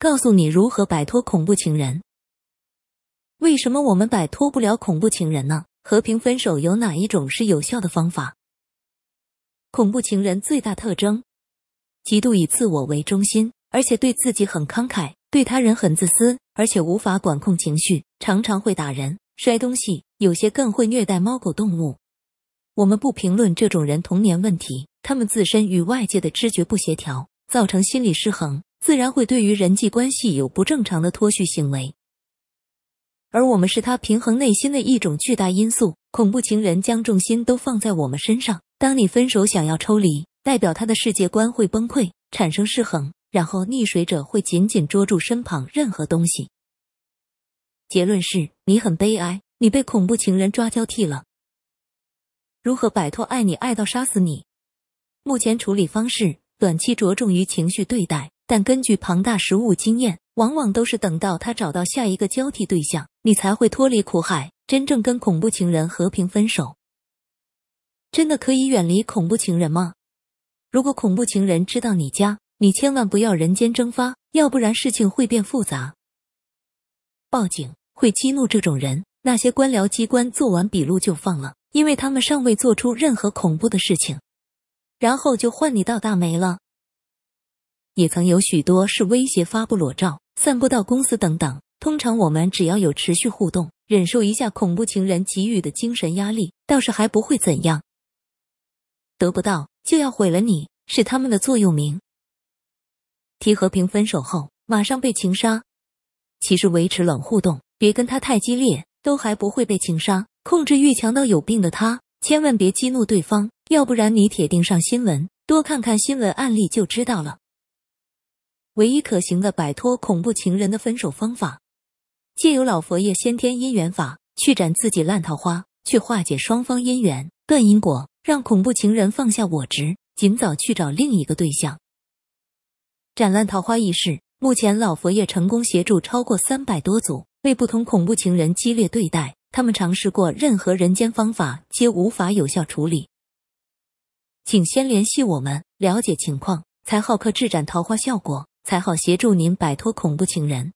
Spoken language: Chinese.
告诉你如何摆脱恐怖情人。为什么我们摆脱不了恐怖情人呢？和平分手有哪一种是有效的方法？恐怖情人最大特征：极度以自我为中心，而且对自己很慷慨，对他人很自私，而且无法管控情绪，常常会打人、摔东西，有些更会虐待猫狗动物。我们不评论这种人童年问题，他们自身与外界的知觉不协调，造成心理失衡，自然会对于人际关系有不正常的脱序行为。而我们是他平衡内心的一种巨大因素。恐怖情人将重心都放在我们身上。当你分手想要抽离，代表他的世界观会崩溃，产生失衡，然后溺水者会紧紧捉住身旁任何东西。结论是你很悲哀，你被恐怖情人抓交替了。如何摆脱爱你爱到杀死你？目前处理方式短期着重于情绪对待，但根据庞大实务经验。往往都是等到他找到下一个交替对象，你才会脱离苦海，真正跟恐怖情人和平分手。真的可以远离恐怖情人吗？如果恐怖情人知道你家，你千万不要人间蒸发，要不然事情会变复杂。报警会激怒这种人，那些官僚机关做完笔录就放了，因为他们尚未做出任何恐怖的事情，然后就换你倒大霉了。也曾有许多是威胁发布裸照。散布到公司等等，通常我们只要有持续互动，忍受一下恐怖情人给予的精神压力，倒是还不会怎样。得不到就要毁了你，是他们的座右铭。提和平分手后马上被情杀，其实维持冷互动，别跟他太激烈，都还不会被情杀。控制欲强到有病的他，千万别激怒对方，要不然你铁定上新闻。多看看新闻案例就知道了。唯一可行的摆脱恐怖情人的分手方法，借由老佛爷先天姻缘法去斩自己烂桃花，去化解双方姻缘断因果，让恐怖情人放下我执，尽早去找另一个对象。斩烂桃花一事，目前老佛爷成功协助超过三百多组被不同恐怖情人激烈对待，他们尝试过任何人间方法，皆无法有效处理。请先联系我们了解情况，才好克制斩桃花效果。才好协助您摆脱恐怖情人。